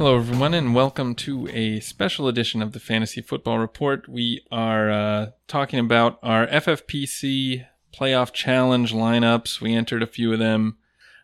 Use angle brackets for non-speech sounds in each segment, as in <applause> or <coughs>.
Hello, everyone, and welcome to a special edition of the Fantasy Football Report. We are uh, talking about our FFPC playoff challenge lineups. We entered a few of them.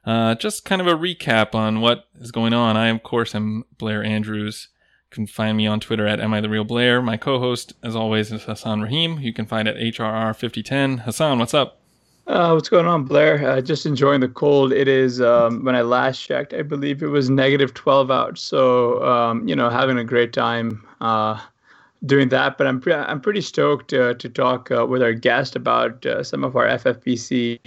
Uh, just kind of a recap on what is going on. I, of course, am Blair Andrews. You can find me on Twitter at Am I the Real Blair. My co-host, as always, is Hassan Rahim. You can find at HRR5010. Hassan, what's up? Uh, what's going on, Blair? Uh, just enjoying the cold. It is, um, when I last checked, I believe it was negative 12 out. So, um, you know, having a great time uh, doing that. But I'm, pre- I'm pretty stoked uh, to talk uh, with our guest about uh, some of our FFPC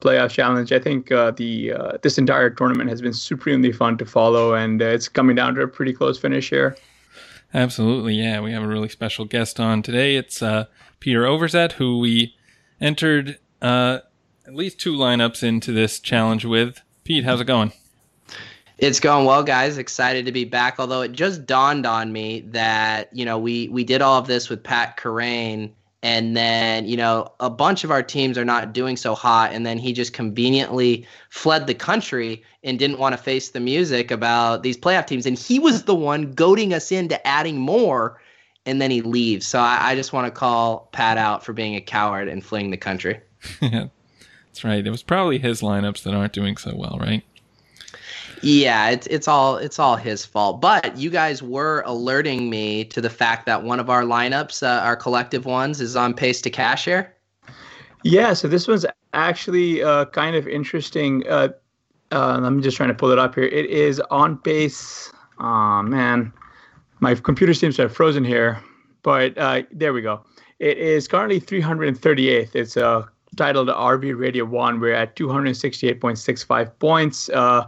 playoff challenge. I think the this entire tournament has been supremely fun to follow, and it's coming down to a pretty close finish here. Absolutely, yeah. We have a really special guest on today. It's Peter Overzet, who we entered uh, at least two lineups into this challenge with. Pete, how's it going? It's going well, guys. Excited to be back. Although it just dawned on me that you know we we did all of this with Pat Kerrane, and then you know a bunch of our teams are not doing so hot, and then he just conveniently fled the country and didn't want to face the music about these playoff teams, and he was the one goading us into adding more, and then he leaves. So I, I just want to call Pat out for being a coward and fleeing the country. <laughs> Yeah, that's right. It was probably his lineups that aren't doing so well, right? Yeah, it's it's all it's all his fault. But you guys were alerting me to the fact that one of our lineups, uh, our collective ones, is on pace to cash here. Yeah, so this one's actually uh, kind of interesting. Uh, uh, I'm just trying to pull it up here. It is on pace. Oh man, my computer seems to have frozen here, but uh, there we go. It is currently 338th. It's uh, titled RV Radio 1. We're at 268.65 points. Uh,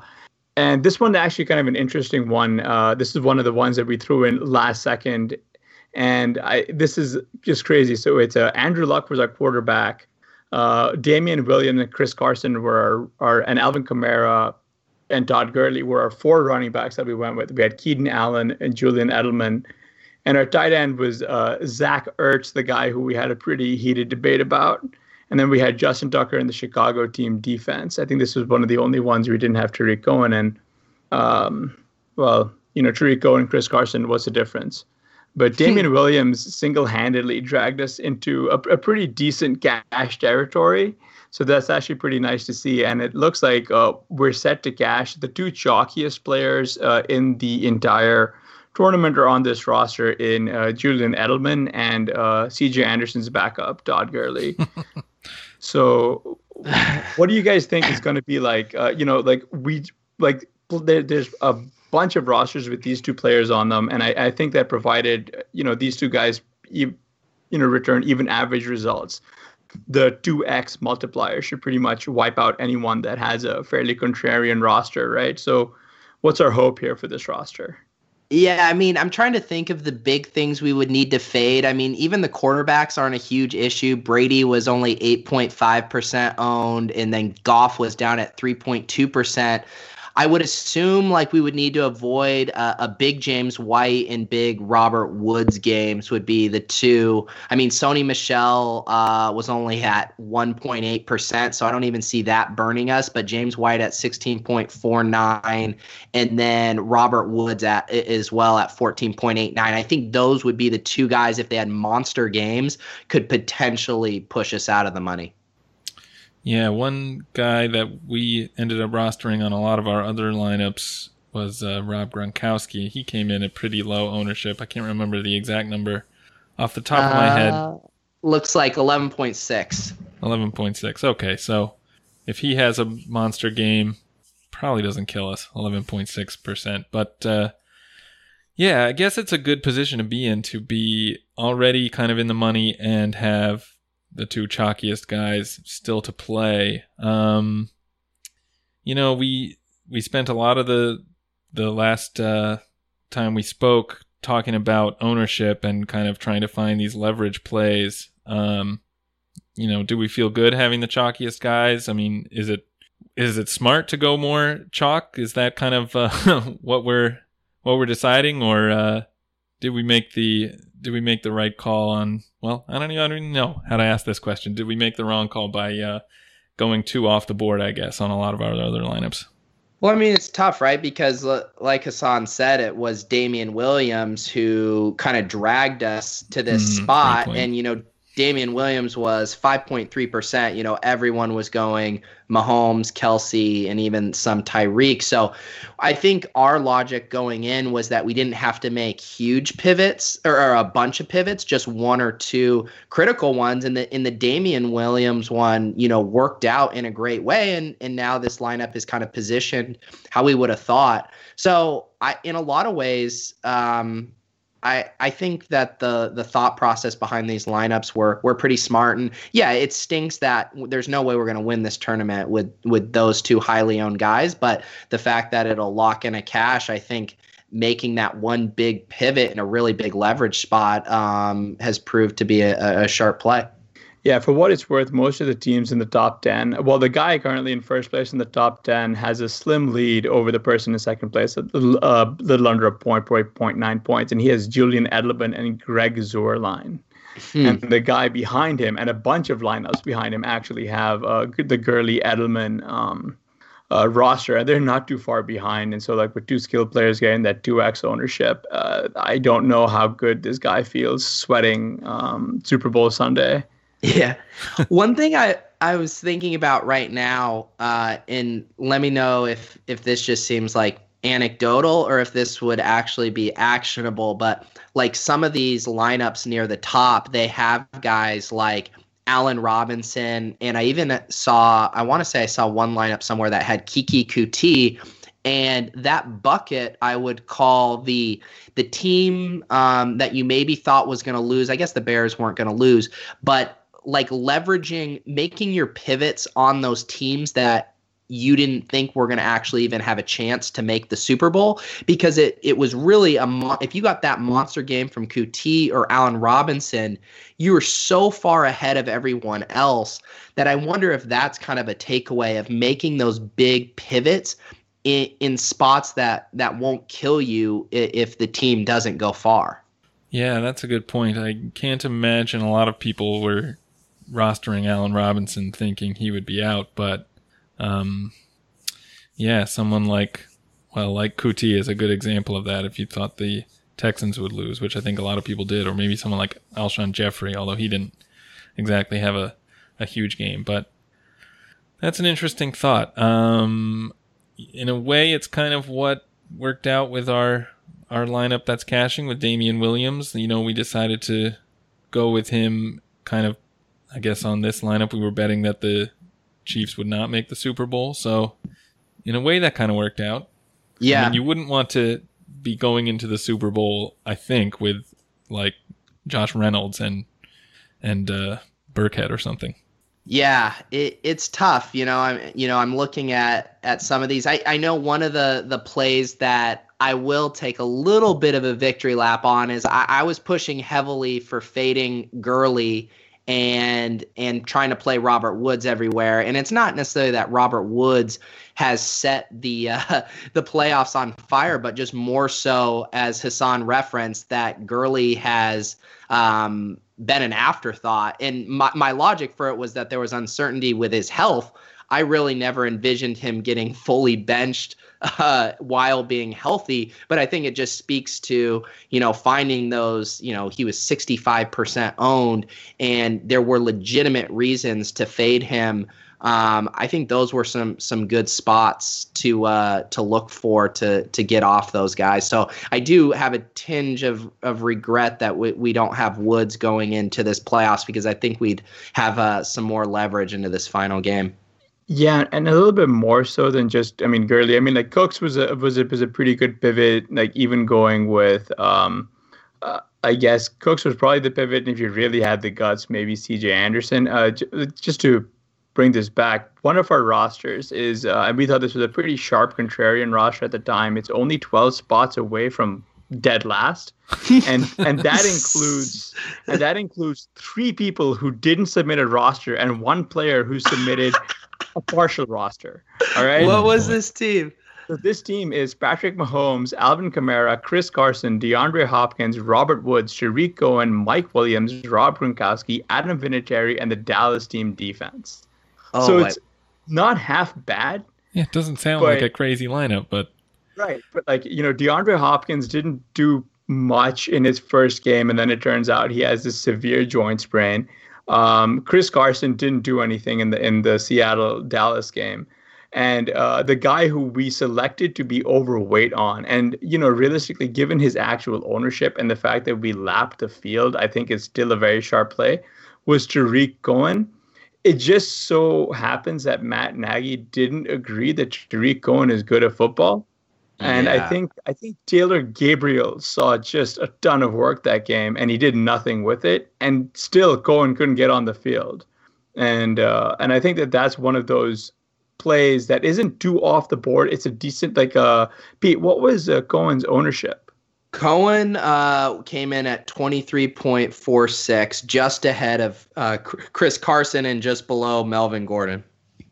and this one actually kind of an interesting one. Uh, this is one of the ones that we threw in last second. And I, this is just crazy. So it's uh, Andrew Luck was our quarterback. Uh, Damien Williams and Chris Carson were our, our, and Alvin Kamara and Todd Gurley were our four running backs that we went with. We had Keenan Allen and Julian Edelman. And our tight end was uh, Zach Ertz, the guy who we had a pretty heated debate about. And then we had Justin Tucker in the Chicago team defense. I think this was one of the only ones we didn't have Tarik Cohen. And, um, well, you know, Tarik Cohen and Chris Carson was the difference. But Damien Williams single handedly dragged us into a, a, pretty decent cash territory. So that's actually pretty nice to see. And it looks like uh, we're set to cash. The two chalkiest players uh, in the entire tournament are on this roster in uh, Julian Edelman and uh, CJ Anderson's backup, Todd Gurley. <laughs> so what do you guys think is going to be like? Uh, you know, like we, like there, there's a bunch of rosters with these two players on them, and I, I think that provided you know these two guys, you know, return even average results, the two x multiplier should pretty much wipe out anyone that has a fairly contrarian roster, right? So, what's our hope here for this roster? Yeah, I mean, I'm trying to think of the big things we would need to fade. I mean, even the quarterbacks aren't a huge issue. Brady was only 8.5% owned, and then Goff was down at 3.2%. I would assume like we would need to avoid uh, a big James White and big Robert Woods games would be the two. I mean, Sony Michel uh, was only at 1.8%, so I don't even see that burning us. But James White at 16.49, and then Robert Woods at as well at 14.89. I think those would be the two guys if they had monster games could potentially push us out of the money. Yeah, one guy that we ended up rostering on a lot of our other lineups was uh, Rob Gronkowski. He came in at pretty low ownership. I can't remember the exact number off the top of my head. Uh, looks like 11.6. 11.6. Okay, so if he has a monster game, probably doesn't kill us. 11.6%. But uh, yeah, I guess it's a good position to be in to be already kind of in the money and have the two chalkiest guys still to play. Um, you know, we we spent a lot of the the last uh, time we spoke talking about ownership and kind of trying to find these leverage plays. Um, you know, do we feel good having the chalkiest guys? I mean, is it is it smart to go more chalk? Is that kind of uh, <laughs> what we're what we're deciding, or uh, did we make the did we make the right call on? Well, I don't even know how to ask this question. Did we make the wrong call by uh, going too off the board? I guess on a lot of our other lineups. Well, I mean, it's tough, right? Because, like Hassan said, it was damien Williams who kind of dragged us to this mm, spot. And, you know, Damien Williams was 5.3%. You know, everyone was going Mahomes, Kelce, and even some Tyreek. So I think our logic going in was that we didn't have to make huge pivots or, or, a bunch of pivots, just one or two critical ones. And the in the Damien Williams one, you know, worked out in a great way. And and now this lineup is kind of positioned how we would have thought. So I in a lot of ways, um, I, I think that the the thought process behind these lineups were were pretty smart and yeah it stinks that there's no way we're going to win this tournament with with those two highly owned guys but the fact that it'll lock in a cash I think making that one big pivot in a really big leverage spot um, has proved to be a, a sharp play. Yeah, for what it's worth, most of the teams in the top 10, well, the guy currently in first place in the top 10 has a slim lead over the person in second place, a little, uh, little under a point, probably 0.9 points. And he has Julian Edelman and Greg Zuerlein. Hmm. And the guy behind him and a bunch of lineups behind him actually have uh, the Gurley Edelman um, uh, roster, and they're not too far behind. And so, like with two skilled players getting that two X ownership, uh, I don't know how good this guy feels sweating um, Super Bowl Sunday. Yeah. <laughs> One thing I I was thinking about right now, uh, and let me know if if this just seems like anecdotal or if this would actually be actionable. But like some of these lineups near the top, they have guys like Allen Robinson, and I even saw I want to say I saw one lineup somewhere that had Kiki Coutee. And that bucket, I would call the the team um, that you maybe thought was going to lose. I guess the Bears weren't going to lose, but like leveraging making your pivots on those teams that you didn't think were going to actually even have a chance to make the Super Bowl because it it was really a mo- if you got that monster game from Coutee or Allen Robinson, you were so far ahead of everyone else that I wonder if that's kind of a takeaway of making those big pivots in, in spots that that won't kill you if the team doesn't go far. Yeah, that's a good point. I can't imagine a lot of people were rostering Allen Robinson thinking he would be out, but um, yeah, someone like well, like Coutee is a good example of that. If you thought the Texans would lose, which I think a lot of people did, or maybe someone like Alshon Jeffery, although he didn't exactly have a, a huge game. But that's an interesting thought. Um, in a way, it's kind of what worked out with our our lineup that's cashing with Damien Williams. You know, we decided to go with him kind of, I guess, on this lineup. We were betting that the Chiefs would not make the Super Bowl. So, in a way, that kind of worked out. Yeah. I mean, you wouldn't want to be going into the Super Bowl, I think, with like Josh Reynolds and and uh, Burkhead or something. Yeah, it, it's tough. You know, I'm you know I'm looking at at some of these. I, I know one of the the plays that I will take a little bit of a victory lap on is I, I was pushing heavily for fading Gurley and and trying to play Robert Woods everywhere. And it's not necessarily that Robert Woods has set the uh, <laughs> the playoffs on fire, but just more so as Hassan referenced that Gurley has um, been an afterthought. And my, my logic for it was that there was uncertainty with his health. I really never envisioned him getting fully benched <laughs> uh, while being healthy. But I think it just speaks to, you know, finding those, you know, he was 65% owned and there were legitimate reasons to fade him. Um, I think those were some some good spots to uh, to look for to to get off those guys. So I do have a tinge of of regret that we, we don't have Woods going into this playoffs because I think we'd have uh, some more leverage into this final game. Yeah, and a little bit more so than just I mean Gurley. I mean like Cooks was a was a was a pretty good pivot. Like even going with um, uh, I guess Cooks was probably the pivot. And if you really had the guts, maybe C.J. Anderson. Uh, j- just to bring this back, one of our rosters is, uh, and we thought this was a pretty sharp contrarian roster at the time. It's only twelve spots away from dead last, and and that <laughs> includes and that includes three people who didn't submit a roster and one player who submitted a partial roster. All right. What was this team? So this team is Patrick Mahomes, Alvin Kamara, Chris Carson, DeAndre Hopkins, Robert Woods, Tarik Cohen, Mike Williams, Rob Gronkowski, Adam Vinatieri, and the Dallas team defense. Oh, so my- it's not half bad. Yeah, it doesn't sound But- like a crazy lineup, but Right. But like, you know, DeAndre Hopkins didn't do much in his first game, and then it turns out he has this severe joint sprain. Um, Chris Carson didn't do anything in the in the Seattle Dallas game. And uh, the guy who we selected to be overweight on, and you know, realistically, given his actual ownership and the fact that we lapped the field, I think it's still a very sharp play, was Tarik Cohen. It just so happens that Matt Nagy didn't agree that Tarik Cohen is good at football. And I think I think Taylor Gabriel saw just a ton of work that game, and he did nothing with it. And still, Cohen couldn't get on the field. And uh, and I think that that's one of those plays that isn't too off the board. It's a decent like uh Pete. What was uh, Cohen's ownership? Cohen uh, came in at 23.46, just ahead of uh, Chris Carson and just below Melvin Gordon.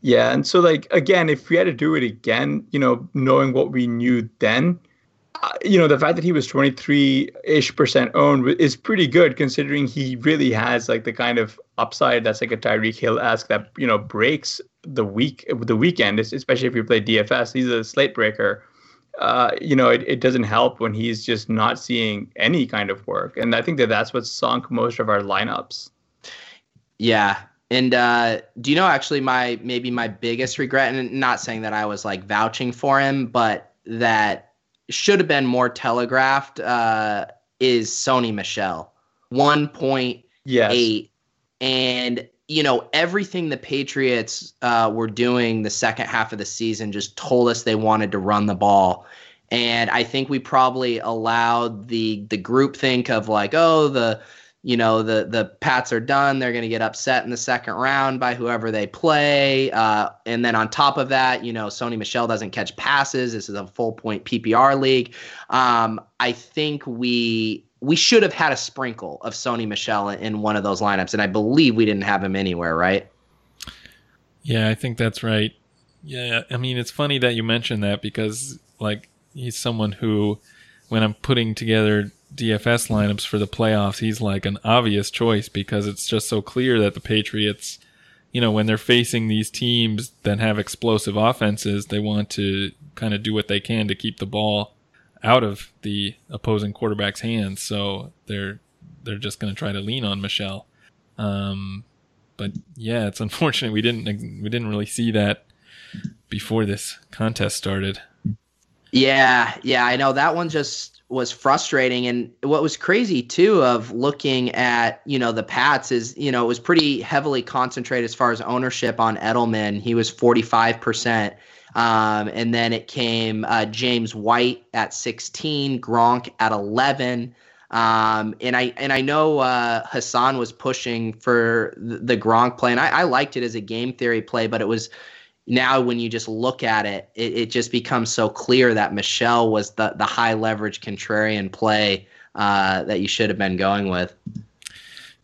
Yeah, and so like again, if we had to do it again, you know, knowing what we knew then, uh, you know, the fact that he was 23-ish percent owned is pretty good considering he really has like the kind of upside that's like a Tyreek Hill esque that you know breaks the week the weekend, especially if you play DFS. He's a slate breaker. Uh, you know, it, it doesn't help when he's just not seeing any kind of work, and I think that that's what sunk most of our lineups. Yeah. And uh, do you know actually my maybe my biggest regret, and not saying that I was like vouching for him, but that should have been more telegraphed, uh, is Sony Michel. 1.8 Yes. and you know everything the patriots uh, were doing the second half of the season just told us they wanted to run the ball and i think we probably allowed the the group think of like oh the you know the the pats are done they're going to get upset in the second round by whoever they play uh, and then on top of that you know sony michel doesn't catch passes this is a full point ppr league um, i think we we should have had a sprinkle of Sony Michel in one of those lineups, and I believe we didn't have him anywhere, right? yeah, I think that's right. Yeah, I mean, it's funny that you mentioned that because like he's someone who, when I'm putting together DFS lineups for the playoffs, he's like an obvious choice because it's just so clear that the Patriots, you know, when they're facing these teams that have explosive offenses, they want to kind of do what they can to keep the ball out of the opposing quarterback's hands. So they're they're just going to try to lean on Michel. Um, but yeah, it's <laughs> unfortunate we didn't we didn't really see that before this contest started. Yeah, yeah, I know that one just was frustrating and what was crazy too of looking at, you know, the Pats is, you know, it was pretty heavily concentrated as far as ownership on Edelman. He was 45%. Um, and then it came uh, James White at 16, Gronk at 11. Um, and I and I know uh, Hassan was pushing for the, the Gronk play, and I, I liked it as a game theory play, but it was now when you just look at it, it, it just becomes so clear that Michel was the the high leverage contrarian play uh, that you should have been going with.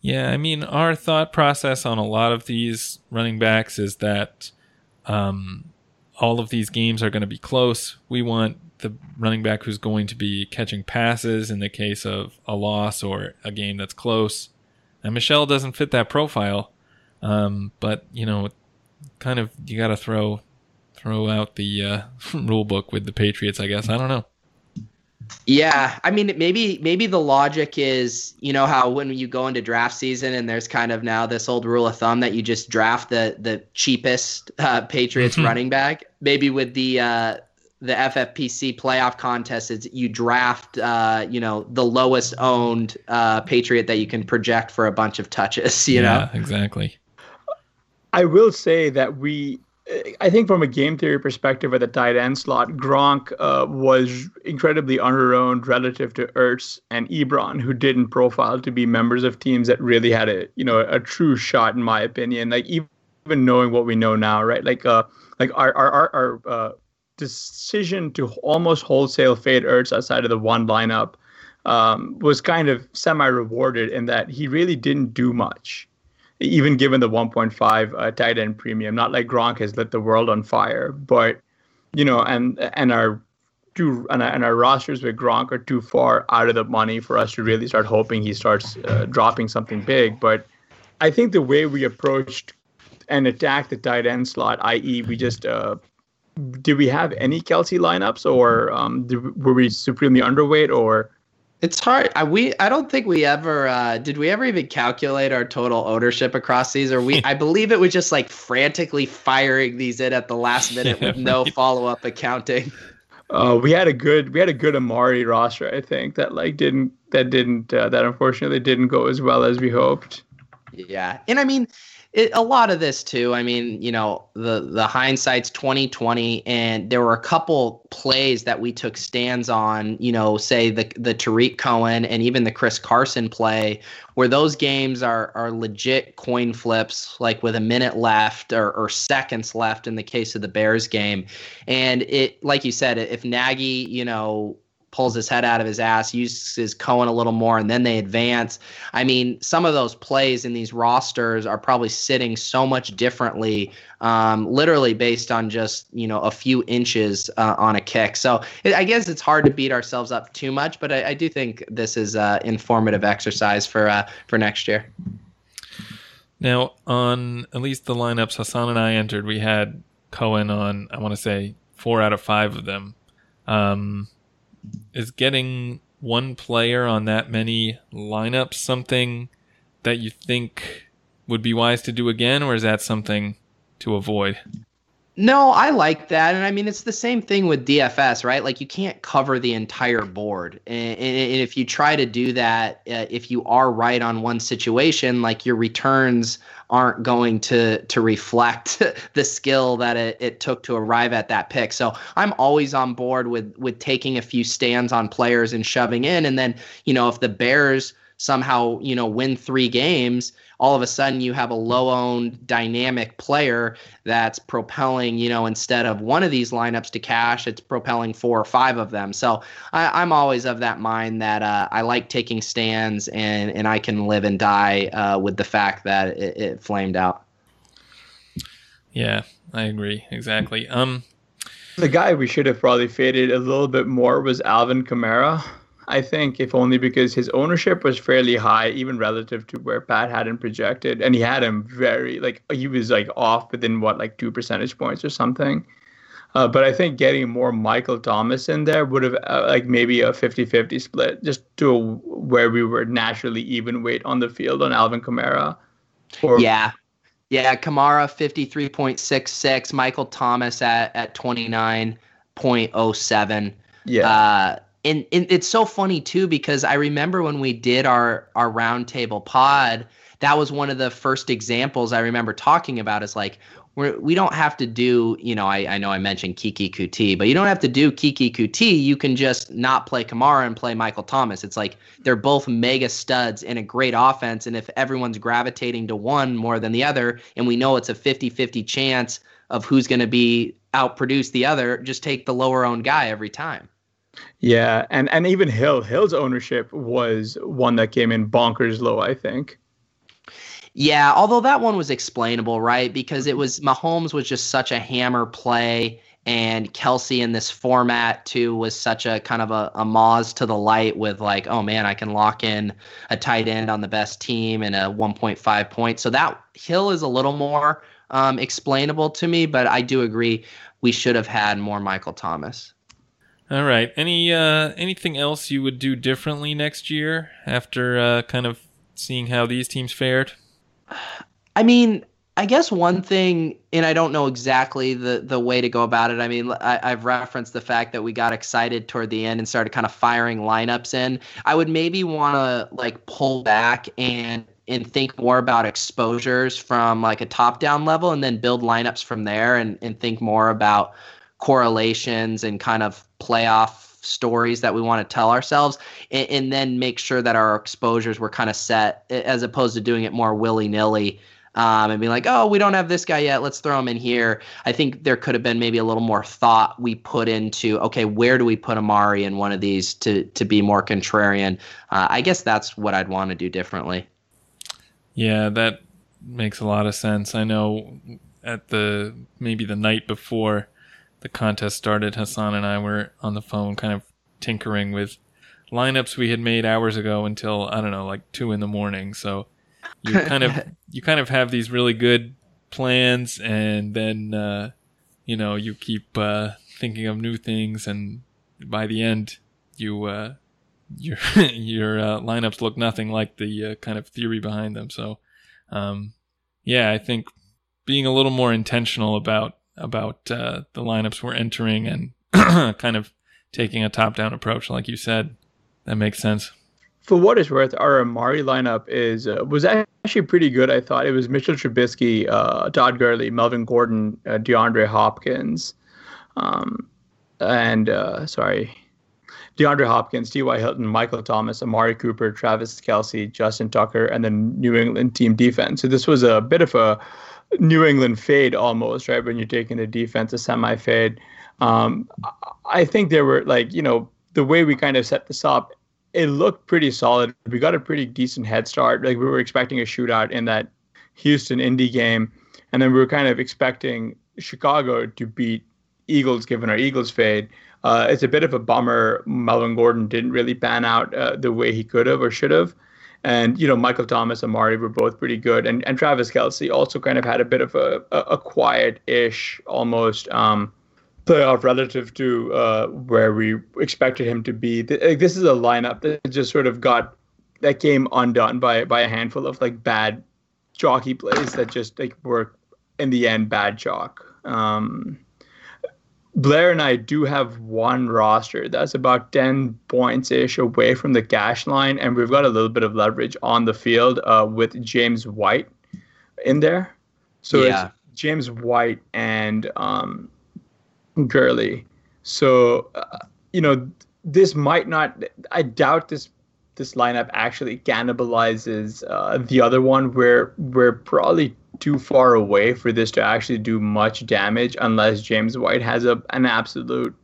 Yeah, I mean, our thought process on a lot of these running backs is that um, all of these games are going to be close. We want the running back who's going to be catching passes in the case of a loss or a game that's close. And Michel doesn't fit that profile. Um, but you know, kind of you got to throw throw out the uh, <laughs> rule book with the Patriots. I guess I don't know. Yeah, I mean, maybe maybe the logic is, you know, how when you go into draft season and there's kind of now this old rule of thumb that you just draft the the cheapest uh, Patriots mm-hmm. running back. Maybe with the uh, the FFPC playoff contest is you draft, uh, you know, the lowest owned uh, Patriot that you can project for a bunch of touches. <laughs> You yeah, know, exactly. I will say that we, I think from a game theory perspective at the tight end slot, Gronk uh, was incredibly underowned relative to Ertz and Ebron, who didn't profile to be members of teams that really had a, you know, a true shot, in my opinion. Like even knowing what we know now, right? Like, uh, like our our our, our uh, decision to almost wholesale fade Ertz outside of the one lineup um, was kind of semi rewarded in that he really didn't do much, even given the 1.5 uh, tight end premium. Not like Gronk has lit the world on fire, but you know, and and our too and, and our rosters with Gronk are too far out of the money for us to really start hoping he starts uh, dropping something big. But I think the way we approached and attacked the tight end slot, i.e., we just uh, did we have any Kelce lineups, or um, did, were we supremely underweight, or? It's hard. I, we I don't think we ever uh, did. We ever even calculate our total ownership across these, or we? <laughs> I believe it was just like frantically firing these in at the last <laughs> minute yeah, with no right. follow up accounting. Uh, we had a good we had a good Amari roster, I think that like didn't that didn't uh, that unfortunately didn't go as well as we hoped. Yeah, and I mean it, a lot of this too. I mean, you know, the the hindsight's twenty twenty, and there were a couple plays that we took stands on. You know, say the the Tarik Cohen and even the Chris Carson play, where those games are are legit coin flips, like with a minute left or, or seconds left in the case of the Bears game, and it, like you said, if Nagy, you know, pulls his head out of his ass, uses Cohen a little more, and then they advance. I mean, some of those plays in these rosters are probably sitting so much differently, um, literally based on just you know a few inches uh, on a kick. So it, I guess it's hard to beat ourselves up too much, but I, I do think this is an informative exercise for uh, for next year. Now, on at least the lineups Hassan and I entered, we had Cohen on. I want to say four out of five of them. Um, is getting one player on that many lineups something that you think would be wise to do again, or is that something to avoid? No, I like that. And I mean, it's the same thing with DFS, right? Like, you can't cover the entire board. And, if you try to do that, uh, if you are right on one situation, like your returns aren't going to to reflect <laughs> the skill that it, it took to arrive at that pick. So I'm always on board with with taking a few stands on players and shoving in. And then, you know, if the Bears somehow, you know, win three games, all of a sudden you have a low owned dynamic player that's propelling, you know, instead of one of these lineups to cash, it's propelling four or five of them. So I, am always of that mind that uh, I like taking stands and, and I can live and die uh, with the fact that it, it flamed out. Yeah, I agree. Exactly. Um, the guy we should have probably faded a little bit more was Alvin Kamara. I think, if only because his ownership was fairly high, even relative to where Pat had him projected, and he had him very like he was like off within what like two percentage points or something. Uh, but I think getting more Michael Thomas in there would have uh, like maybe a 50-50 split, just to a, where we were naturally even weight on the field on Alvin Kamara. Or, yeah, yeah, Kamara 53.66, Michael Thomas at at 29.07. Yeah. Uh, and, and it's so funny too because I remember when we did our our roundtable pod, that was one of the first examples I remember talking about. Is like we're, we don't have to do, you know, I, I know I mentioned Kiki Coutee, but you don't have to do Kiki Coutee. You can just not play Kamara and play Michael Thomas. It's like they're both mega studs in a great offense. And if everyone's gravitating to one more than the other, and we know it's a 50 50 chance of who's going to be outproduce the other, just take the lower owned guy every time. Yeah, and and even Hill, Hill's ownership was one that came in bonkers low, I think. Yeah, although that one was explainable, right? Because it was Mahomes was just such a hammer play, and Kelce in this format too was such a kind of a, a Moz to the light with like, oh man, I can lock in a tight end on the best team and a 1.5 point. So that Hill is a little more um, explainable to me, but I do agree we should have had more Michael Thomas. All right. Any uh, anything else you would do differently next year after uh, kind of seeing how these teams fared? I mean, I guess one thing, and I don't know exactly the the way to go about it. I mean, I, have referenced the fact that we got excited toward the end and started kind of firing lineups in. I would maybe want to like pull back and and think more about exposures from like a top down level, and then build lineups from there, and and think more about correlations and kind of playoff stories that we want to tell ourselves and, and, then make sure that our exposures were kind of set as opposed to doing it more willy-nilly um, and being like oh we don't have this guy yet. Let's throw him in here. I think there could have been maybe a little more thought we put into okay where do we put amari in one of these to to be more contrarian? Uh, i guess that's what i'd want to do differently. Yeah that makes a lot of sense. I know at the maybe the night before the contest started, Hassan and I were on the phone kind of tinkering with lineups we had made hours ago until I don't know, like two in the morning. So you <laughs> kind of you kind of have these really good plans, and then uh, you know you keep uh, thinking of new things, and by the end, you uh, your <laughs> your uh, lineups look nothing like the uh, kind of theory behind them. So um, yeah, I think being a little more intentional about about uh, the lineups we're entering and <clears throat> kind of taking a top down approach, like you said. That makes sense. For what it's worth, our Amari lineup is uh, was actually pretty good. I thought it was Mitchell Trubisky, uh, Todd Gurley, Melvin Gordon, uh, DeAndre Hopkins, um, and uh, sorry, DeAndre Hopkins, T.Y. Hilton, Michael Thomas, Amari Cooper, Travis Kelce, Justin Tucker, and then New England team defense. So this was a bit of a New England fade almost, right? When you're taking the defense a semi fade. Um, I think there were like, you know, the way we kind of set this up, it looked pretty solid. We got a pretty decent head start. Like we were expecting a shootout in that Houston Indy game. And then we were kind of expecting Chicago to beat Eagles given our Eagles fade. Uh, it's a bit of a bummer. Melvin Gordon didn't really pan out uh, the way he could have or should have. And you know, Michael Thomas and Amari were both pretty good, and and Travis Kelce also kind of had a bit of a a, a quiet-ish almost um, playoff relative to uh, where we expected him to be. This is a lineup that just sort of got that came undone by by a handful of like bad chalky plays that just like were in the end bad chalk. Um, Blair and I do have one roster that's about 10 points ish away from the cash line, and we've got a little bit of leverage on the field uh, with James White in there. So yeah. it's James White and um, Gurley. So, uh, you know, this might not, I doubt this this lineup actually cannibalizes uh, the other one where we're probably too far away for this to actually do much damage unless James White has a an absolute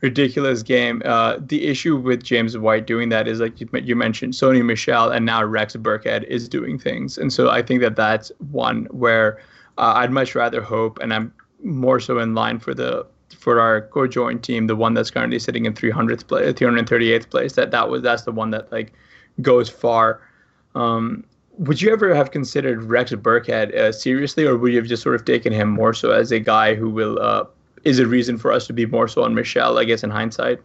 ridiculous game. Uh, the issue with James White doing that is like you, you mentioned, Sony Michel and now Rex Burkhead is doing things, and so I think that that's one where uh, I'd much rather hope, and I'm more so in line for the for our co-joint team, the one that's currently sitting in 300th place, 338th place, that that was that's the one that like goes far. Um, would you ever have considered Rex Burkhead uh, seriously, or would you have just sort of taken him more so as a guy who will uh, is a reason for us to be more so on Michel? I guess in hindsight.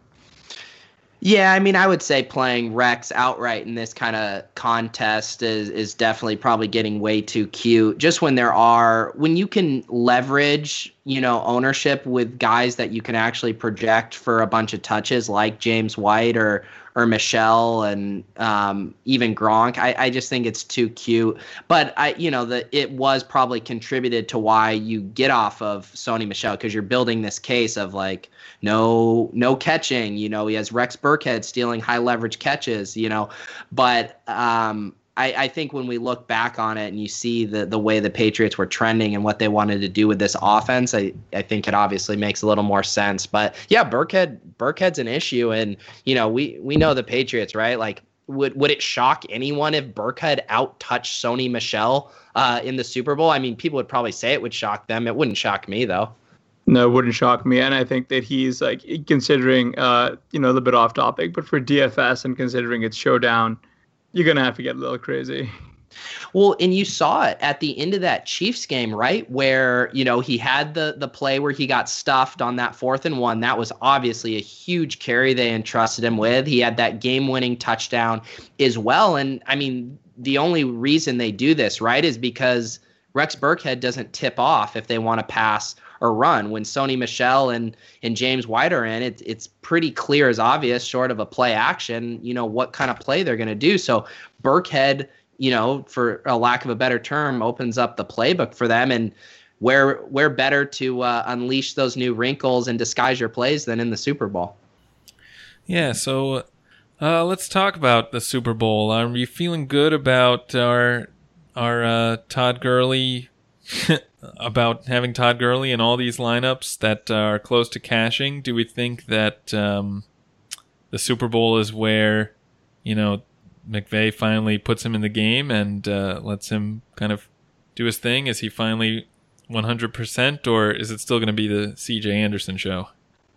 Yeah, I mean, I would say playing Rex outright in this kind of contest is is definitely probably getting way too cute. Just when there are when you can leverage, you know, ownership with guys that you can actually project for a bunch of touches, like James White or or Michel and um, even Gronk. I, I just think it's too cute. But I, you know, the it was probably contributed to why you get off of Sony Michel because you're building this case of like no no catching. You know, he has Rex Burkhead stealing high leverage catches. You know, but um, I, I, think when we look back on it and you see the the way the Patriots were trending and what they wanted to do with this offense, I, I think it obviously makes a little more sense. But yeah, Burkhead Burkhead's an issue, and you know we we know the Patriots, right? Like, would would it shock anyone if Burkhead out touched Sony Michel uh, in the Super Bowl? I mean, people would probably say it would shock them. It wouldn't shock me though. No, wouldn't shock me, and I think that he's like considering, uh, you know, a little bit off topic, but for DFS and considering it's showdown you're gonna have to get a little crazy. Well, and you saw it at the end of that Chiefs game, right? Where, you know, he had the the play where he got stuffed on that fourth and one. That was obviously a huge carry they entrusted him with. He had that game-winning touchdown as well. And I mean, the only reason they do this, right, is because Rex Burkhead doesn't tip off if they want to pass or run. When Sony Michel and and James White are in, it's it's pretty clear as obvious, short of a play action, you know what kind of play they're going to do. So Burkhead, you know, for a lack of a better term, opens up the playbook for them and. Where, where better to uh, unleash those new wrinkles and disguise your plays than in the Super Bowl? Yeah, so uh, let's talk about the Super Bowl. Are you feeling good about our our uh, Todd Gurley <laughs> about having Todd Gurley in all these lineups that are close to cashing? Do we think that um, the Super Bowl is where, you know, McVay finally puts him in the game and uh, lets him kind of do his thing? Is he finally 100%, or is it still going to be the CJ Anderson show?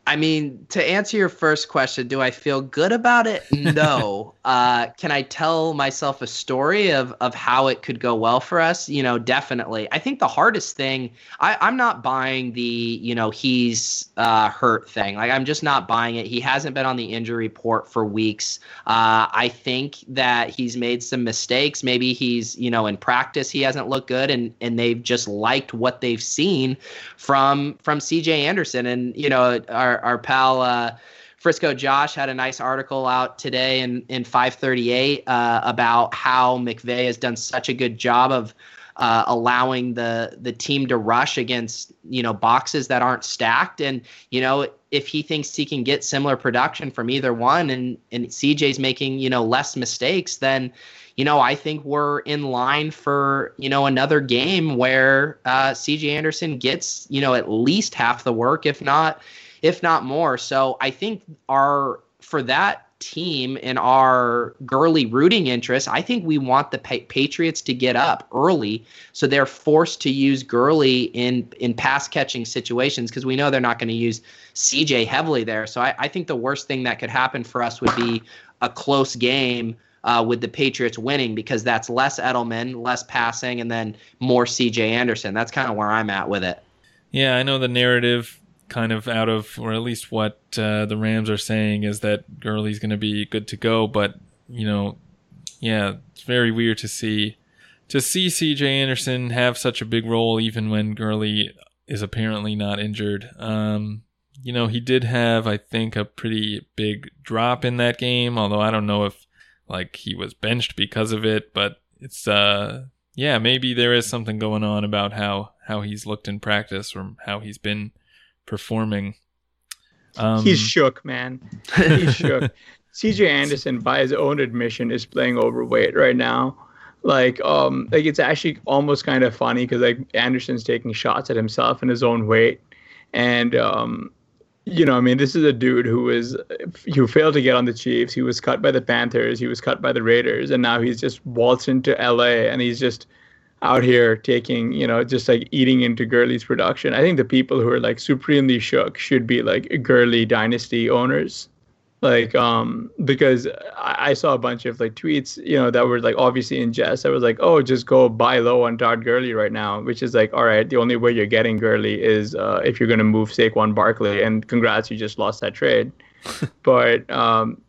I mean, to answer your first question, do I feel good about it? <laughs> No. uh, can I tell myself a story of of how it could go well for us? You know, definitely. I think the hardest thing, I, I'm not buying the, you know, he's uh, hurt thing. Like, I'm just not buying it. He hasn't been on the injury report for weeks. Uh, I think that he's made some mistakes. Maybe he's, you know, in practice he hasn't looked good, and and they've just liked what they've seen from from CJ Anderson, and you know, our our, pal uh, Frisco Josh had a nice article out today in, in 538 uh, about how McVay has done such a good job of uh, allowing the the team to rush against you know boxes that aren't stacked. And you know if he thinks he can get similar production from either one and and CJ's making you know less mistakes then you know I think we're in line for you know another game where uh, CJ Anderson gets you know at least half the work if not if not more. So I think our for that team and our Gurley rooting interest, I think we want the pa- Patriots to get up early, so they're forced to use Gurley in in pass catching situations because we know they're not going to use CJ heavily there. So I, I, think the worst thing that could happen for us would be a close game. Uh, with the Patriots winning because that's less Edelman, less passing, and then more CJ Anderson. That's kind of where I'm at with it. Yeah, I know the narrative kind of out of, or at least what uh, the Rams are saying is that Gurley's going to be good to go. But you know, yeah, it's very weird to see to see C.J. Anderson have such a big role, even when Gurley is apparently not injured. Um, you know, he did have, I think, a pretty big drop in that game. Although I don't know if like he was benched because of it, but it's uh yeah, maybe there is something going on about how how he's looked in practice or how he's been performing. Um, He's shook, man. He's <laughs> shook. CJ Anderson, by his own admission, is playing overweight right now. Like, um, like it's actually almost kind of funny because like Anderson's taking shots at himself and his own weight, and um, you know, I mean, this is a dude who was who failed to get on the Chiefs. He was cut by the Panthers. He was cut by the Raiders, and now he's just waltzed into LA, and he's just out here taking, you know, just like eating into Gurley's production. I think the people who are like supremely shook should be like Gurley dynasty owners. Like, um, because I, I saw a bunch of like tweets, you know, that were like obviously in jest. I was like, oh, just go buy low on Todd Gurley right now, which is like, all right, the only way you're getting Gurley is uh, if you're going to move Saquon Barkley. And congrats, you just lost that trade. <laughs> but, um,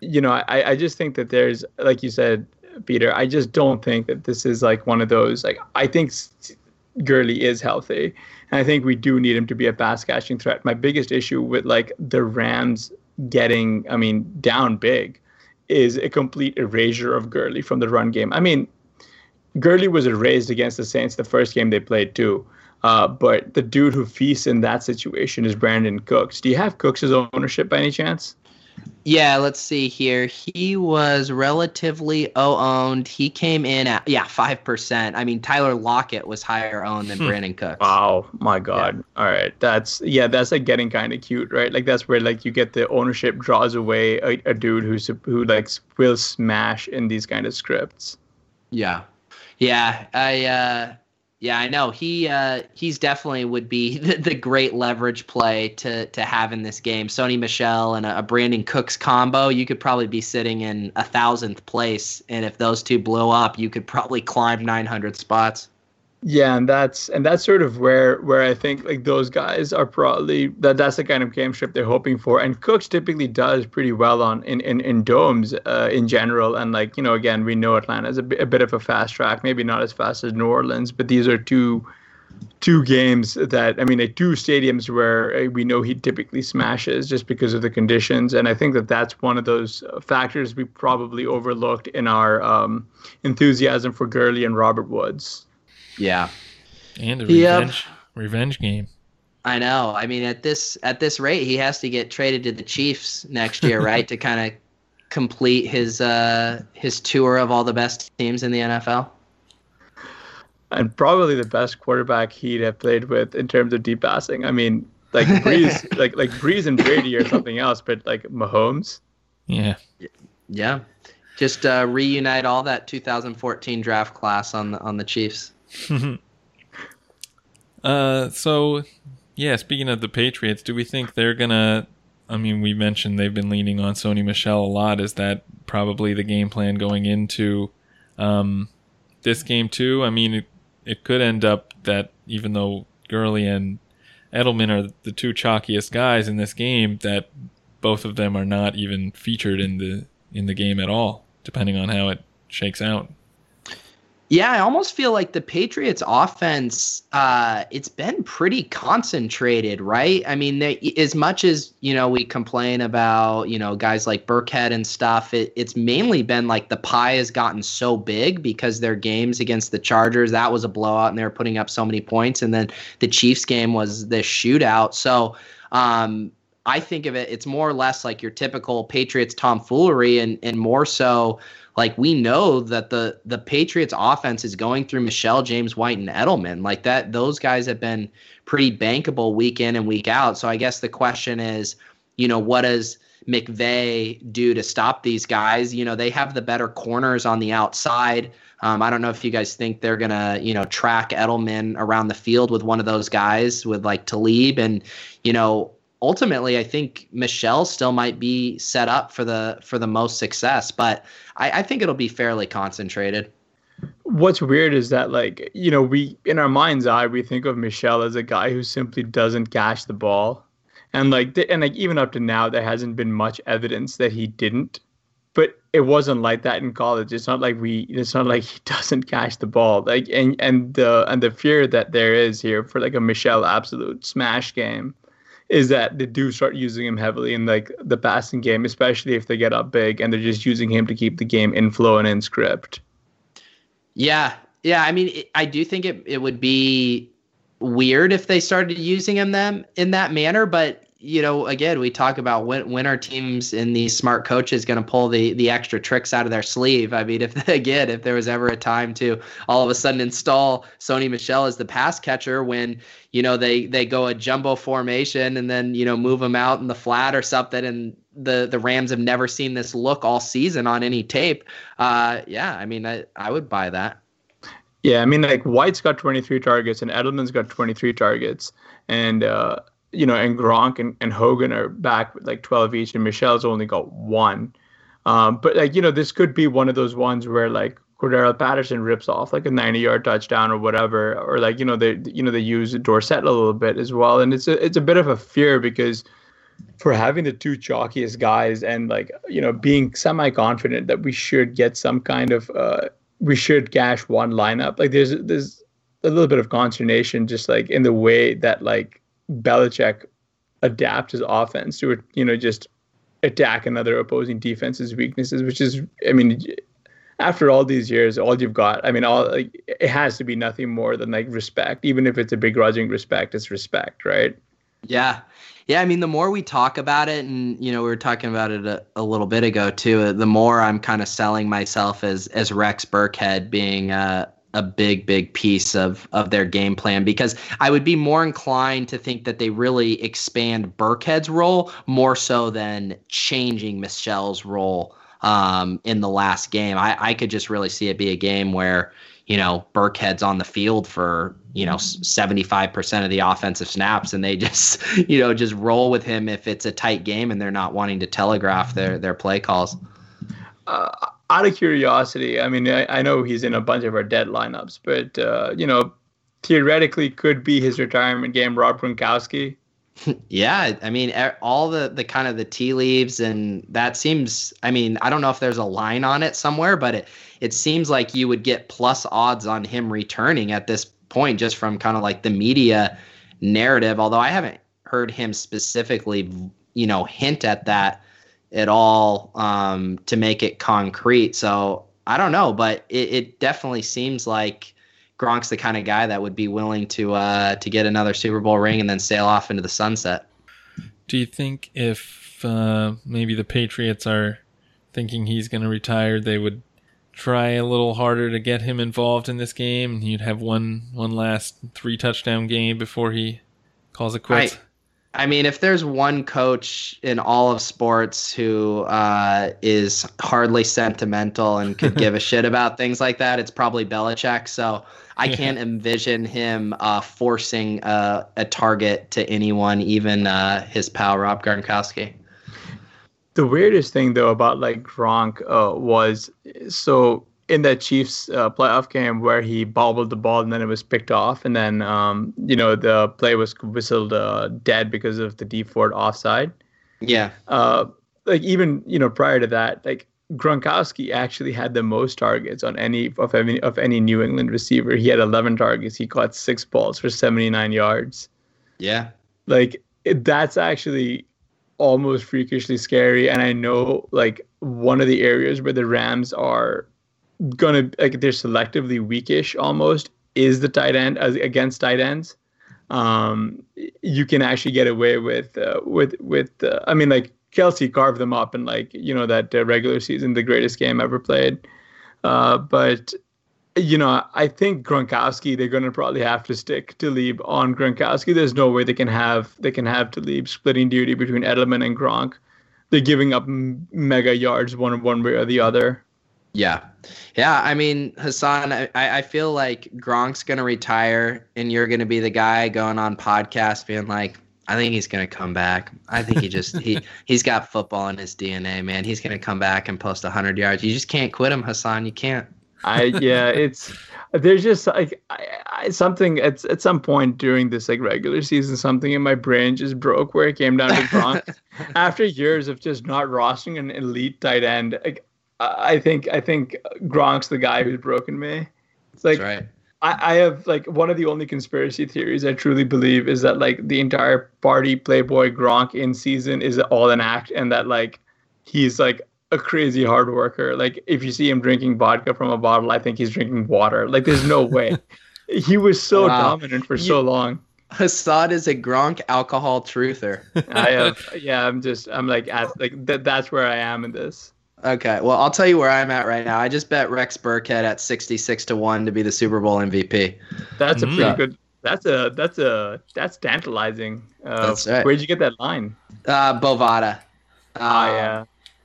you know, I, I just think that there's, like you said, Peter. I just don't think that this is like one of those. Like I think Gurley is healthy, and I think we do need him to be a pass catching threat. My biggest issue with like the Rams getting, I mean, down big, is a complete erasure of Gurley from the run game. I mean, Gurley was erased against the Saints the first game they played too. Uh, but the dude who feasts in that situation is Brandin Cooks. Do you have Cooks' ownership by any chance? Yeah, let's see here. He was relatively oh owned. He came in at yeah five percent. I mean, Tyler Lockett was higher owned than Brandon Brandin Cooks. Wow, my God! Yeah. All right, that's yeah, that's like getting kind of cute, right? Like that's where like you get the ownership draws away a, a dude who's who like will smash in these kind of scripts. Yeah, yeah. I uh, yeah, I know. He uh, he's definitely would be <laughs> the, the, great leverage play to to have in this game. Sony Michel and a, a Brandin Cooks combo, you could probably be sitting in a thousandth place, and if those two blow up, you could probably climb 900 spots. Yeah, and that's and that's sort of where where I think like those guys are probably that that's the kind of game script they're hoping for. And Cooks typically does pretty well on in in, in domes uh, in general. And like you know, again, we know Atlanta is a, b- a bit of a fast track, maybe not as fast as New Orleans, but these are two two games that I mean, like two stadiums where uh, we know he typically smashes just because of the conditions, and I think that that's one of those uh, factors we probably overlooked in our um, enthusiasm for Gurley and Robert Woods. Yeah. And a revenge yep. revenge game. I know. I mean, at this at this rate, he has to get traded to the Chiefs next year, <laughs> right, to kind of complete his uh, his tour of all the best teams in the NFL. And probably the best quarterback he'd have played with in terms of deep passing. I mean, like Brees, <laughs> like like Brees and Brady or something else, but like Mahomes. Yeah. Yeah. Just uh, reunite all that 2014 draft class on the on the Chiefs. <laughs> uh, so yeah, speaking of the Patriots, do we think they're gonna? I mean, we mentioned they've been leaning on Sony Michel a lot. Is that probably the game plan going into um, this game too? I mean, it, it could end up that even though Gurley and Edelman are the two chalkiest guys in this game, that both of them are not even featured in the in the game at all, depending on how it shakes out. Yeah, I almost feel like the Patriots offense uh it's been pretty concentrated, right? I mean, they, as much as, you know, we complain about, you know, guys like Burkhead and stuff, it, it's mainly been like the pie has gotten so big because their games against the Chargers, that was a blowout and they were putting up so many points and then the Chiefs game was this shootout. So, um I think of it it's more or less like your typical Patriots tomfoolery and and more so like we know that the the Patriots offense is going through Michel, James White, and Edelman. Like that, those guys have been pretty bankable week in and week out. So I guess the question is, you know, what does McVay do to stop these guys? You know, they have the better corners on the outside. Um, I don't know if you guys think they're gonna, you know, track Edelman around the field with one of those guys with like Talib, and you know, ultimately, I think Michel still might be set up for the for the most success, but I, I think it'll be fairly concentrated. What's weird is that like you know we in our mind's eye we think of Michel as a guy who simply doesn't catch the ball, and like and like even up to now there hasn't been much evidence that he didn't but it wasn't like that in college. It's not like we. It's not like he <laughs> doesn't catch the ball. Like and and the and the fear that there is here for like a Michel absolute smash game is that they do start using him heavily in like the passing game, especially if they get up big and they're just using him to keep the game in flow and in script. Yeah, yeah. I mean, it, I do think it it would be weird if they started using him them in that manner, but you know, again, we talk about when when our teams and these smart coaches going to pull the the extra tricks out of their sleeve. I mean, if <laughs> again, if there was ever a time to all of a sudden install Sony Michel as the pass catcher when you know they they go a jumbo formation and then you know move him out in the flat or something, and the the Rams have never seen this look all season on any tape. Uh, yeah, I mean, I I would buy that. Yeah, I mean, like White's got 23 targets and Edelman's got 23 targets, and uh, you know, and Gronk and, and Hogan are back with like 12 each, and Michel's only got one. Um, but like you know, this could be one of those ones where like Cordarrelle Patterson rips off like a 90-yard touchdown or whatever, or like you know they you know they use Dorsett a little bit as well, and it's a it's a bit of a fear because for having the two chalkiest guys and like you know being semi confident that we should get some kind of uh, we should cash one lineup. Like there's there's a little bit of consternation just like in the way that like Belichick adapt his offense to you know just attack another opposing defense's weaknesses, which is I mean after all these years, all you've got, I mean, all like, it has to be nothing more than like respect. Even if it's a begrudging respect, it's respect, right? Yeah, yeah, I mean, the more we talk about it, and you know, we were talking about it a, a little bit ago too. The more I'm kind of selling myself as as Rex Burkhead being a, a big, big piece of of their game plan because I would be more inclined to think that they really expand Burkhead's role more so than changing Michel's role um, in the last game. I, I could just really see it be a game where you know, Burkhead's on the field for, you know, 75% of the offensive snaps and they just, <laughs> you know, just roll with him if it's a tight game and they're not wanting to telegraph their, their play calls. Uh, out of curiosity, I mean, I, I, know he's in a bunch of our dead lineups, but, uh, you know, theoretically could be his retirement game, Rob Gronkowski. <laughs> yeah, I mean, all the the kind of the tea leaves, and that seems. I mean, I don't know if there's a line on it somewhere, but it it seems like you would get plus odds on him returning at this point just from kind of like the media narrative. Although I haven't heard him specifically, you know, hint at that at all um, to make it concrete. So I don't know, but it, it definitely seems like Gronk's the kind of guy that would be willing to uh, to get another Super Bowl ring and then sail off into the sunset. Do you think if uh, maybe the Patriots are thinking he's going to retire, they would try a little harder to get him involved in this game. And you'd have one one last three touchdown game before he calls it quits. I, I mean, if there's one coach in all of sports who uh, is hardly sentimental and could <laughs> give a shit about things like that, it's probably Belichick. So I yeah. can't envision him uh, forcing uh, a target to anyone, even uh, his pal Rob Gronkowski. The weirdest thing though about like Gronk uh, was so in that Chiefs uh, playoff game where he bobbled the ball and then it was picked off and then um, you know the play was whistled uh, dead because of the Dee Ford offside. Yeah. Uh, like even you know prior to that, like Gronkowski actually had the most targets on any of any of any New England receiver. He had 11 targets. He caught six balls for 79 yards. Yeah. Like it, that's actually almost freakishly scary. And I know like one of the areas where the Rams are gonna like they're selectively weakish almost is the tight end as against tight ends. Um, you can actually get away with uh, with with uh, I mean like Kelce carved them up in like you know that uh, regular season, the greatest game ever played. Uh, but you know, I think Gronkowski, they're to probably have to stick to Talib on Gronkowski. There's no way they can have they can have to Talib splitting duty between Edelman and Gronk. They're giving up mega yards one one way or the other. Yeah, yeah. I mean, Hassan, I, I feel like Gronk's going to retire, and you're going to be the guy going on podcast being like, I think he's gonna come back. I think he just he <laughs> he's got football in his DNA, man. He's gonna come back and post hundred yards. You just can't quit him, Hassan. You can't. I yeah, <laughs> it's there's just like I, I, something at at some point during this like regular season, something in my brain just broke where it came down to Gronk. <laughs> After years of just not rostering an elite tight end, like, I think I think Gronk's the guy who's broken me. It's like right. I, I have like one of the only conspiracy theories I truly believe is that like the entire party Playboy Gronk in season is all an act, and that like he's like a crazy hard worker. Like if you see him drinking vodka from a bottle, I think he's drinking water. Like there's no way. <laughs> he was so wow. dominant for you, so long. Hassan is a Gronk alcohol truther. I have, <laughs> yeah. I'm just, I'm like, at, like that. That's where I am in this. Okay, well, I'll tell you where I'm at right now. I just bet Rex Burkhead at 66 to one to be the Super Bowl MVP. That's a pretty mm. good. That's a that's a that's tantalizing. Uh, that's right. Where'd you get that line? Uh, Bovada. Uh, oh, yeah.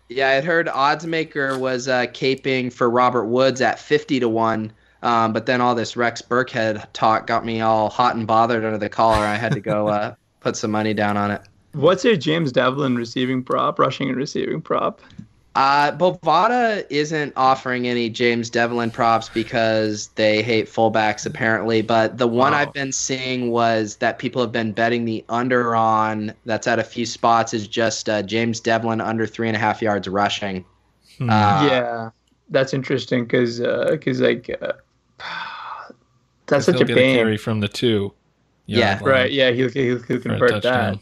Yeah, I heard Oddsmaker was uh, caping for Robert Woods at 50 to 1. Um, but then all this Rex Burkhead talk got me all hot and bothered under the collar. I had to go uh, <laughs> put some money down on it. What's your James Develin receiving prop, rushing and receiving prop? Uh, Bovada isn't offering any James Develin props because they hate fullbacks apparently. But the one wow. I've been seeing was that people have been betting the under on that's at a few spots is just uh, James Develin under three and a half yards rushing. Hmm. Uh, yeah, that's interesting because because uh, like uh, that's such a pain. carry from the two. Yeah, right. Yeah, he'll he'll, he'll convert that.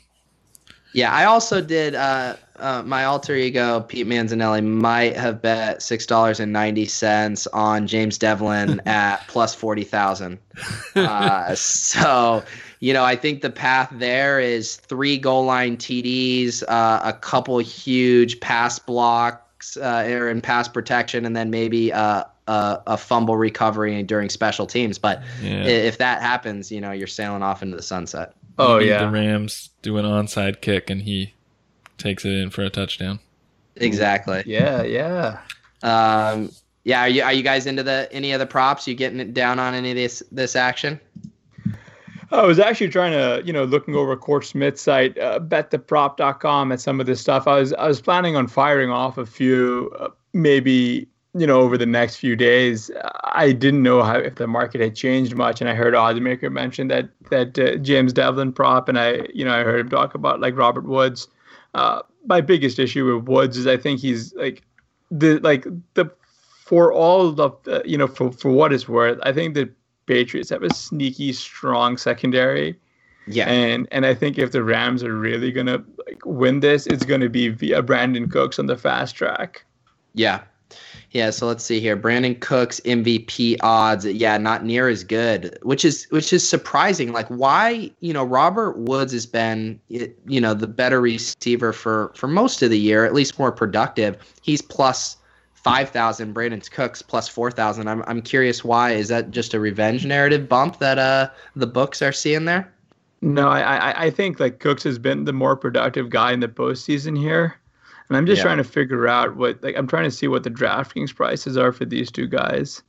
Yeah, I also did. Uh, uh, my alter ego Pete Manzanelli might have bet six dollars and ninety cents on James Develin <laughs> at plus forty thousand. Uh, so, you know, I think the path there is three goal line TDs, uh, a couple huge pass blocks, uh, or in pass protection, and then maybe uh, a, a, fumble recovery during special teams. But yeah. if that happens, you know, you're sailing off into the sunset. Oh yeah, the Rams do an onside kick and he takes it in for a touchdown. Exactly. Yeah, yeah. Um, yeah. Are you are you guys into the any of the props? You getting it down on any of this this action? I was actually trying to, you know, looking over Court Smith's site, uh, bettheprop.com at some of this stuff. I was I was planning on firing off a few, uh, maybe you know, over the next few days, I didn't know how if the market had changed much, and I heard Oddmaker mention that that uh, James Develin prop, and I, you know, I heard him talk about like Robert Woods. Uh, my biggest issue with Woods is I think he's like the like the for all the uh, you know for for what it's worth, I think the Patriots have a sneaky strong secondary. Yeah, and and I think if the Rams are really gonna like win this, it's gonna be via Brandin Cooks on the fast track. Yeah, yeah, so let's see here. Brandin Cooks MVP odds, yeah, not near as good, which is which is surprising. Like why, you know, Robert Woods has been you know, the better receiver for for most of the year, at least more productive. He's plus 5,000, Brandin Cooks plus 4,000. I'm I'm curious why. Is that just a revenge narrative bump that uh the books are seeing there? No, I I, I think like Cooks has been the more productive guy in the postseason here. And I'm just yeah. trying to figure out what like I'm trying to see what the DraftKings prices are for these two guys.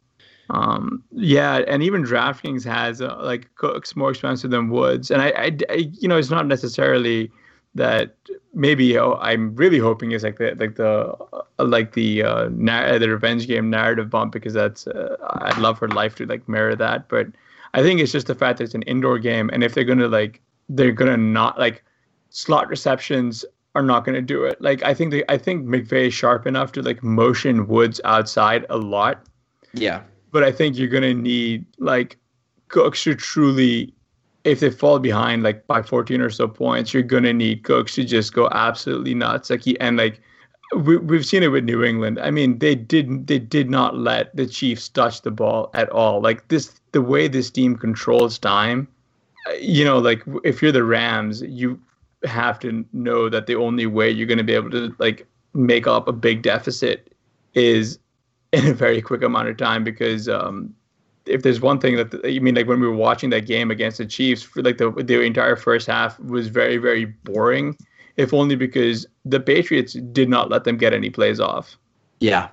Um, yeah, and even DraftKings has uh, like Cooks more expensive than Woods, and I, I, I, you know, it's not necessarily that maybe oh, I'm really hoping is like the like the uh, like the uh, na- the revenge game narrative bump because that's uh, I'd love for life to like mirror that, but I think it's just the fact that it's an indoor game, and if they're gonna like they're gonna not like slot receptions are not going to do it. Like I think they, I think McVay is sharp enough to like motion Woods outside a lot. Yeah. But I think you're going to need like Cooks to truly if they fall behind like by 14 or so points, you're going to need Cooks to just go absolutely nuts. Like he and like we, we've seen it with New England. I mean, they didn't they did not let the Chiefs touch the ball at all. Like this the way this team controls time, uh, you know, like if you're the Rams, you have to know that the only way you're going to be able to like make up a big deficit is <laughs> in a very quick amount of time because um, if there's one thing that you mean like when we were watching that game against the Chiefs for like the the entire first half was very very boring if only because the Patriots did not let them get any plays off. Yeah.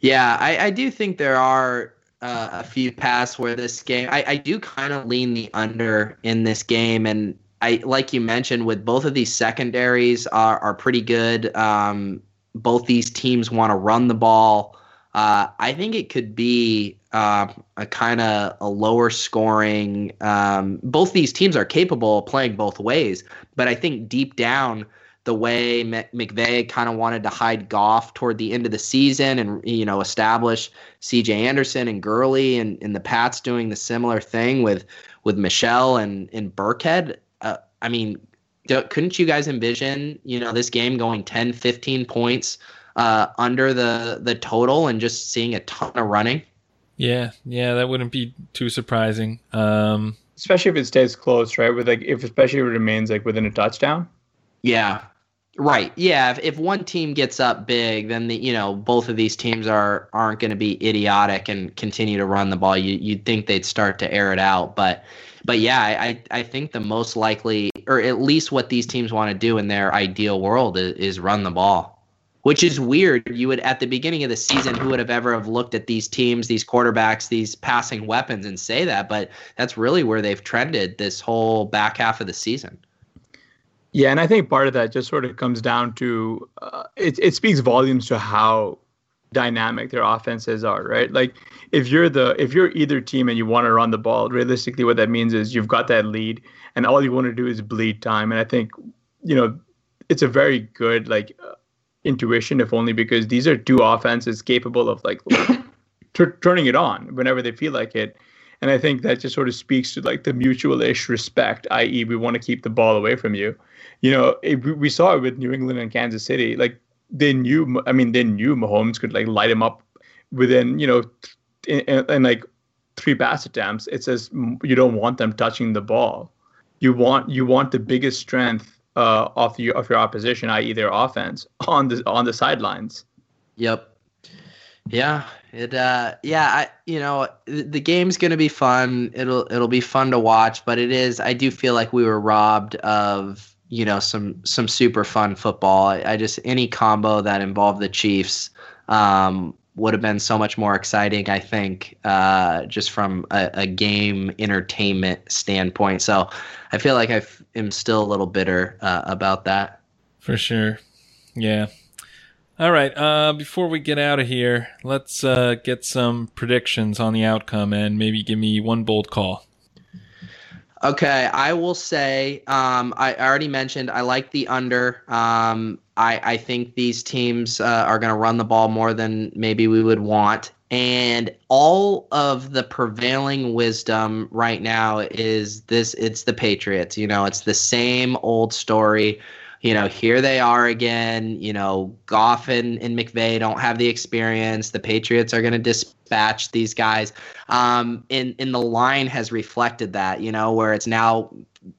Yeah, I, I do think there are uh, a few paths where this game I, I do kind of lean the under in this game and I like you mentioned with both of these secondaries are are pretty good. Um, both these teams want to run the ball. Uh, I think it could be uh, a kind of a lower scoring. Um, both these teams are capable of playing both ways, but I think deep down, the way McVay kind of wanted to hide Goff toward the end of the season, and you know establish C.J. Anderson and Gurley, and, and the Pats doing the similar thing with with Michel and and Burkhead. I mean, couldn't you guys envision, you know, this game going 10, 15 points uh, under the the total and just seeing a ton of running? Yeah, yeah, that wouldn't be too surprising. Um, especially if it stays close, right? With like, if especially if it remains like within a touchdown. Yeah, right. Yeah, if, if one team gets up big, then the you know both of these teams are aren't going to be idiotic and continue to run the ball. You you'd think they'd start to air it out, but but yeah, I, I think the most likely, or at least what these teams want to do in their ideal world is, is run the ball. which is weird. You would at the beginning of the season, who would have ever have looked at these teams, these quarterbacks, these passing weapons, and say that? But that's really where they've trended this whole back half of the season. Yeah, and I think part of that just sort of comes down to uh, it. It speaks volumes to how dynamic their offenses are, right? Like if you're the if you're either team and you want to run the ball, realistically, what that means is you've got that lead, and all you want to do is bleed time. And I think you know it's a very good like uh, intuition, if only because these are two offenses capable of like <coughs> t- turning it on whenever they feel like it. And I think that just sort of speaks to like the mutual-ish respect, i.e., we want to keep the ball away from you. You know, it, we saw it with New England and Kansas City. Like they knew, I mean, they knew Mahomes could like light him up within, you know, in, in, in like three pass attempts. It says you don't want them touching the ball. You want you want the biggest strength uh, of your of your opposition, i.e., their offense, on the on the sidelines. Yep. Yeah. It. Uh. Yeah. I. You know, the, game's gonna be fun. It'll It'll be fun to watch, but it is. I do feel like we were robbed of you know some some super fun football. I, I just any combo that involved the Chiefs. Um, would have been so much more exciting, I think, uh, just from a, a, game entertainment standpoint. So I feel like I am still a little bitter uh, about that. For sure. Yeah. All right. Uh, before we get out of here, let's uh, get some predictions on the outcome and maybe give me one bold call. Okay, I will say um, I already mentioned I like the under. Um, I, I think these teams uh, are going to run the ball more than maybe we would want. And all of the prevailing wisdom right now is this it's the Patriots. You know, it's the same old story you know, here they are again. You know, Goff and, and McVay don't have the experience. The Patriots are going to dispatch these guys. Um, and, and the line has reflected that, you know, where it's now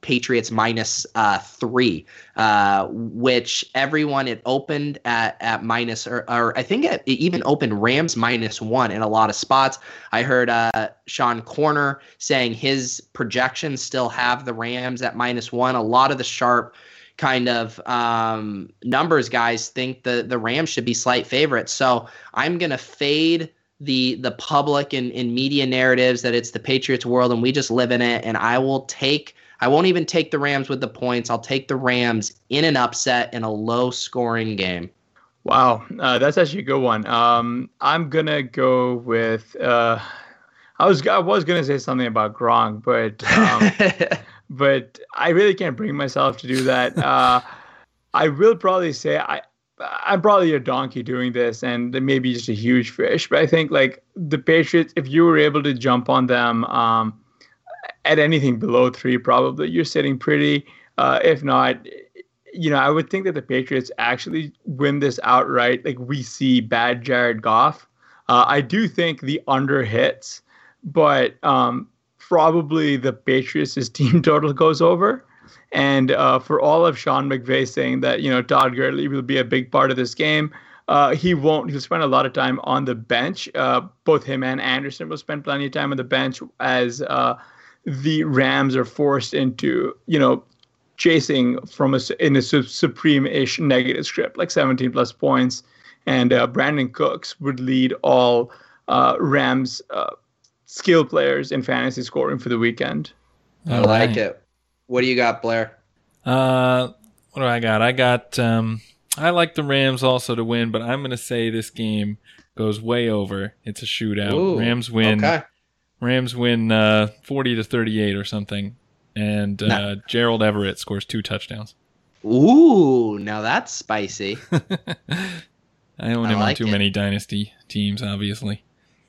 Patriots minus, uh, three, uh, which everyone it opened at at minus or, or I think it, it, even opened Rams minus one in a lot of spots. I heard uh, Sean Koerner saying his projections still have the Rams at minus one. A lot of the sharp kind of um, numbers guys think the the Rams should be slight favorites. So I'm gonna fade the the public and, and media narratives that it's the Patriots world and we just live in it. And I will take I won't even take the Rams with the points. I'll take the Rams in an upset in a low scoring game. Wow, uh, that's actually a good one. Um, I'm gonna go with. Uh, I was I was gonna say something about Gronk, but um, <laughs> but I really can't bring myself to do that. <laughs> Uh, I will probably say I I'm probably a donkey doing this, and maybe just a huge fish. But I think like the Patriots, if you were able to jump on them um, at anything below three, probably you're sitting pretty. Uh, if not, you know, I would think that the Patriots actually win this outright. Like we see bad Jared Goff. Uh, I do think the under hits, but um, probably the Patriots' <laughs> team total goes over. And uh, for all of Sean McVay saying that, you know, Todd Gurley will be a big part of this game, uh, he won't. He'll spend a lot of time on the bench. Uh, both him and Anderson will spend plenty of time on the bench as uh, the Rams are forced into, you know, chasing from a in a supreme-ish negative script, like 17 plus points. And uh, Brandin Cooks would lead all uh, Rams skill players in fantasy scoring for the weekend. I like it. What do you got, Blair? Uh, what do I got? I got. Um, I like the Rams also to win, but I'm going to say this game goes way over. It's a shootout. Ooh, Rams win. Okay. Rams win uh, 40 to 38 or something, and uh, nah. Gerald Everett scores two touchdowns. Ooh, now that's spicy. <laughs> I own I him like on too it. many dynasty teams, obviously.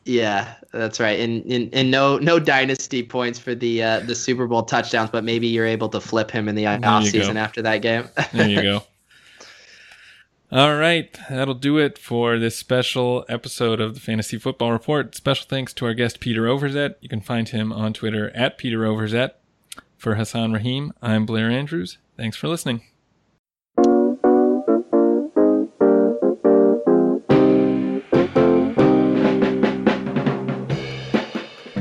Yeah, that's right. And, and and no no dynasty points for the uh, the Super Bowl touchdowns, but maybe you're able to flip him in the off season after that game. <laughs> there you go. All right, that'll do it for this special episode of the Fantasy Football Report. Special thanks to our guest Peter Overzet. You can find him on Twitter at Peter Overzet. For Hassan Rahim, I'm Blair Andrews. Thanks for listening.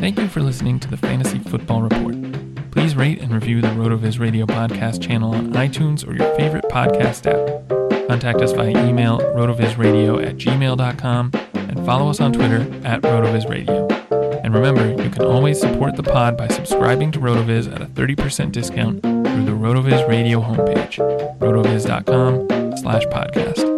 Thank you for listening to the Fantasy Football Report. Please rate and review the RotoViz Radio podcast channel on iTunes or your favorite podcast app. Contact us via email rotovizradio at gmail.com and follow us on Twitter at rotovizradio. And remember, you can always support the pod by subscribing to RotoViz at a 30% discount through the RotoViz radio homepage, rotoviz.com slash podcast.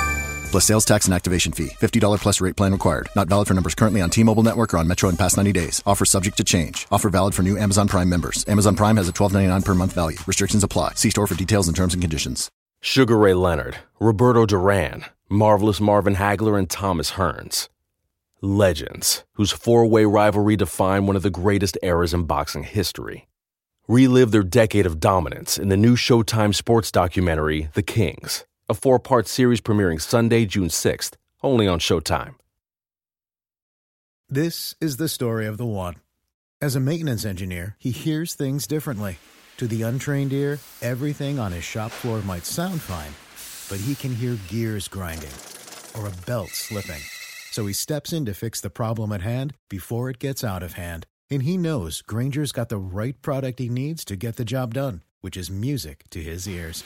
Plus sales tax and activation fee. $50 plus rate plan required. Not valid for numbers currently on T-Mobile network or on Metro in past 90 days. Offer subject to change. Offer valid for new Amazon Prime members. Amazon Prime has a $12.99 per month value. Restrictions apply. See store for details and terms and conditions. Sugar Ray Leonard, Roberto Duran, Marvelous Marvin Hagler, and Thomas Hearns. Legends, whose four way rivalry defined one of the greatest eras in boxing history. Relive their decade of dominance in the new Showtime sports documentary, The Kings, a four part series premiering Sunday, June 6th, only on Showtime. This is the story of the one. As a maintenance engineer, he hears things differently. To the untrained ear, everything on his shop floor might sound fine, but he can hear gears grinding or a belt slipping. So he steps in to fix the problem at hand before it gets out of hand. And he knows Grainger's got the right product he needs to get the job done, which is music to his ears.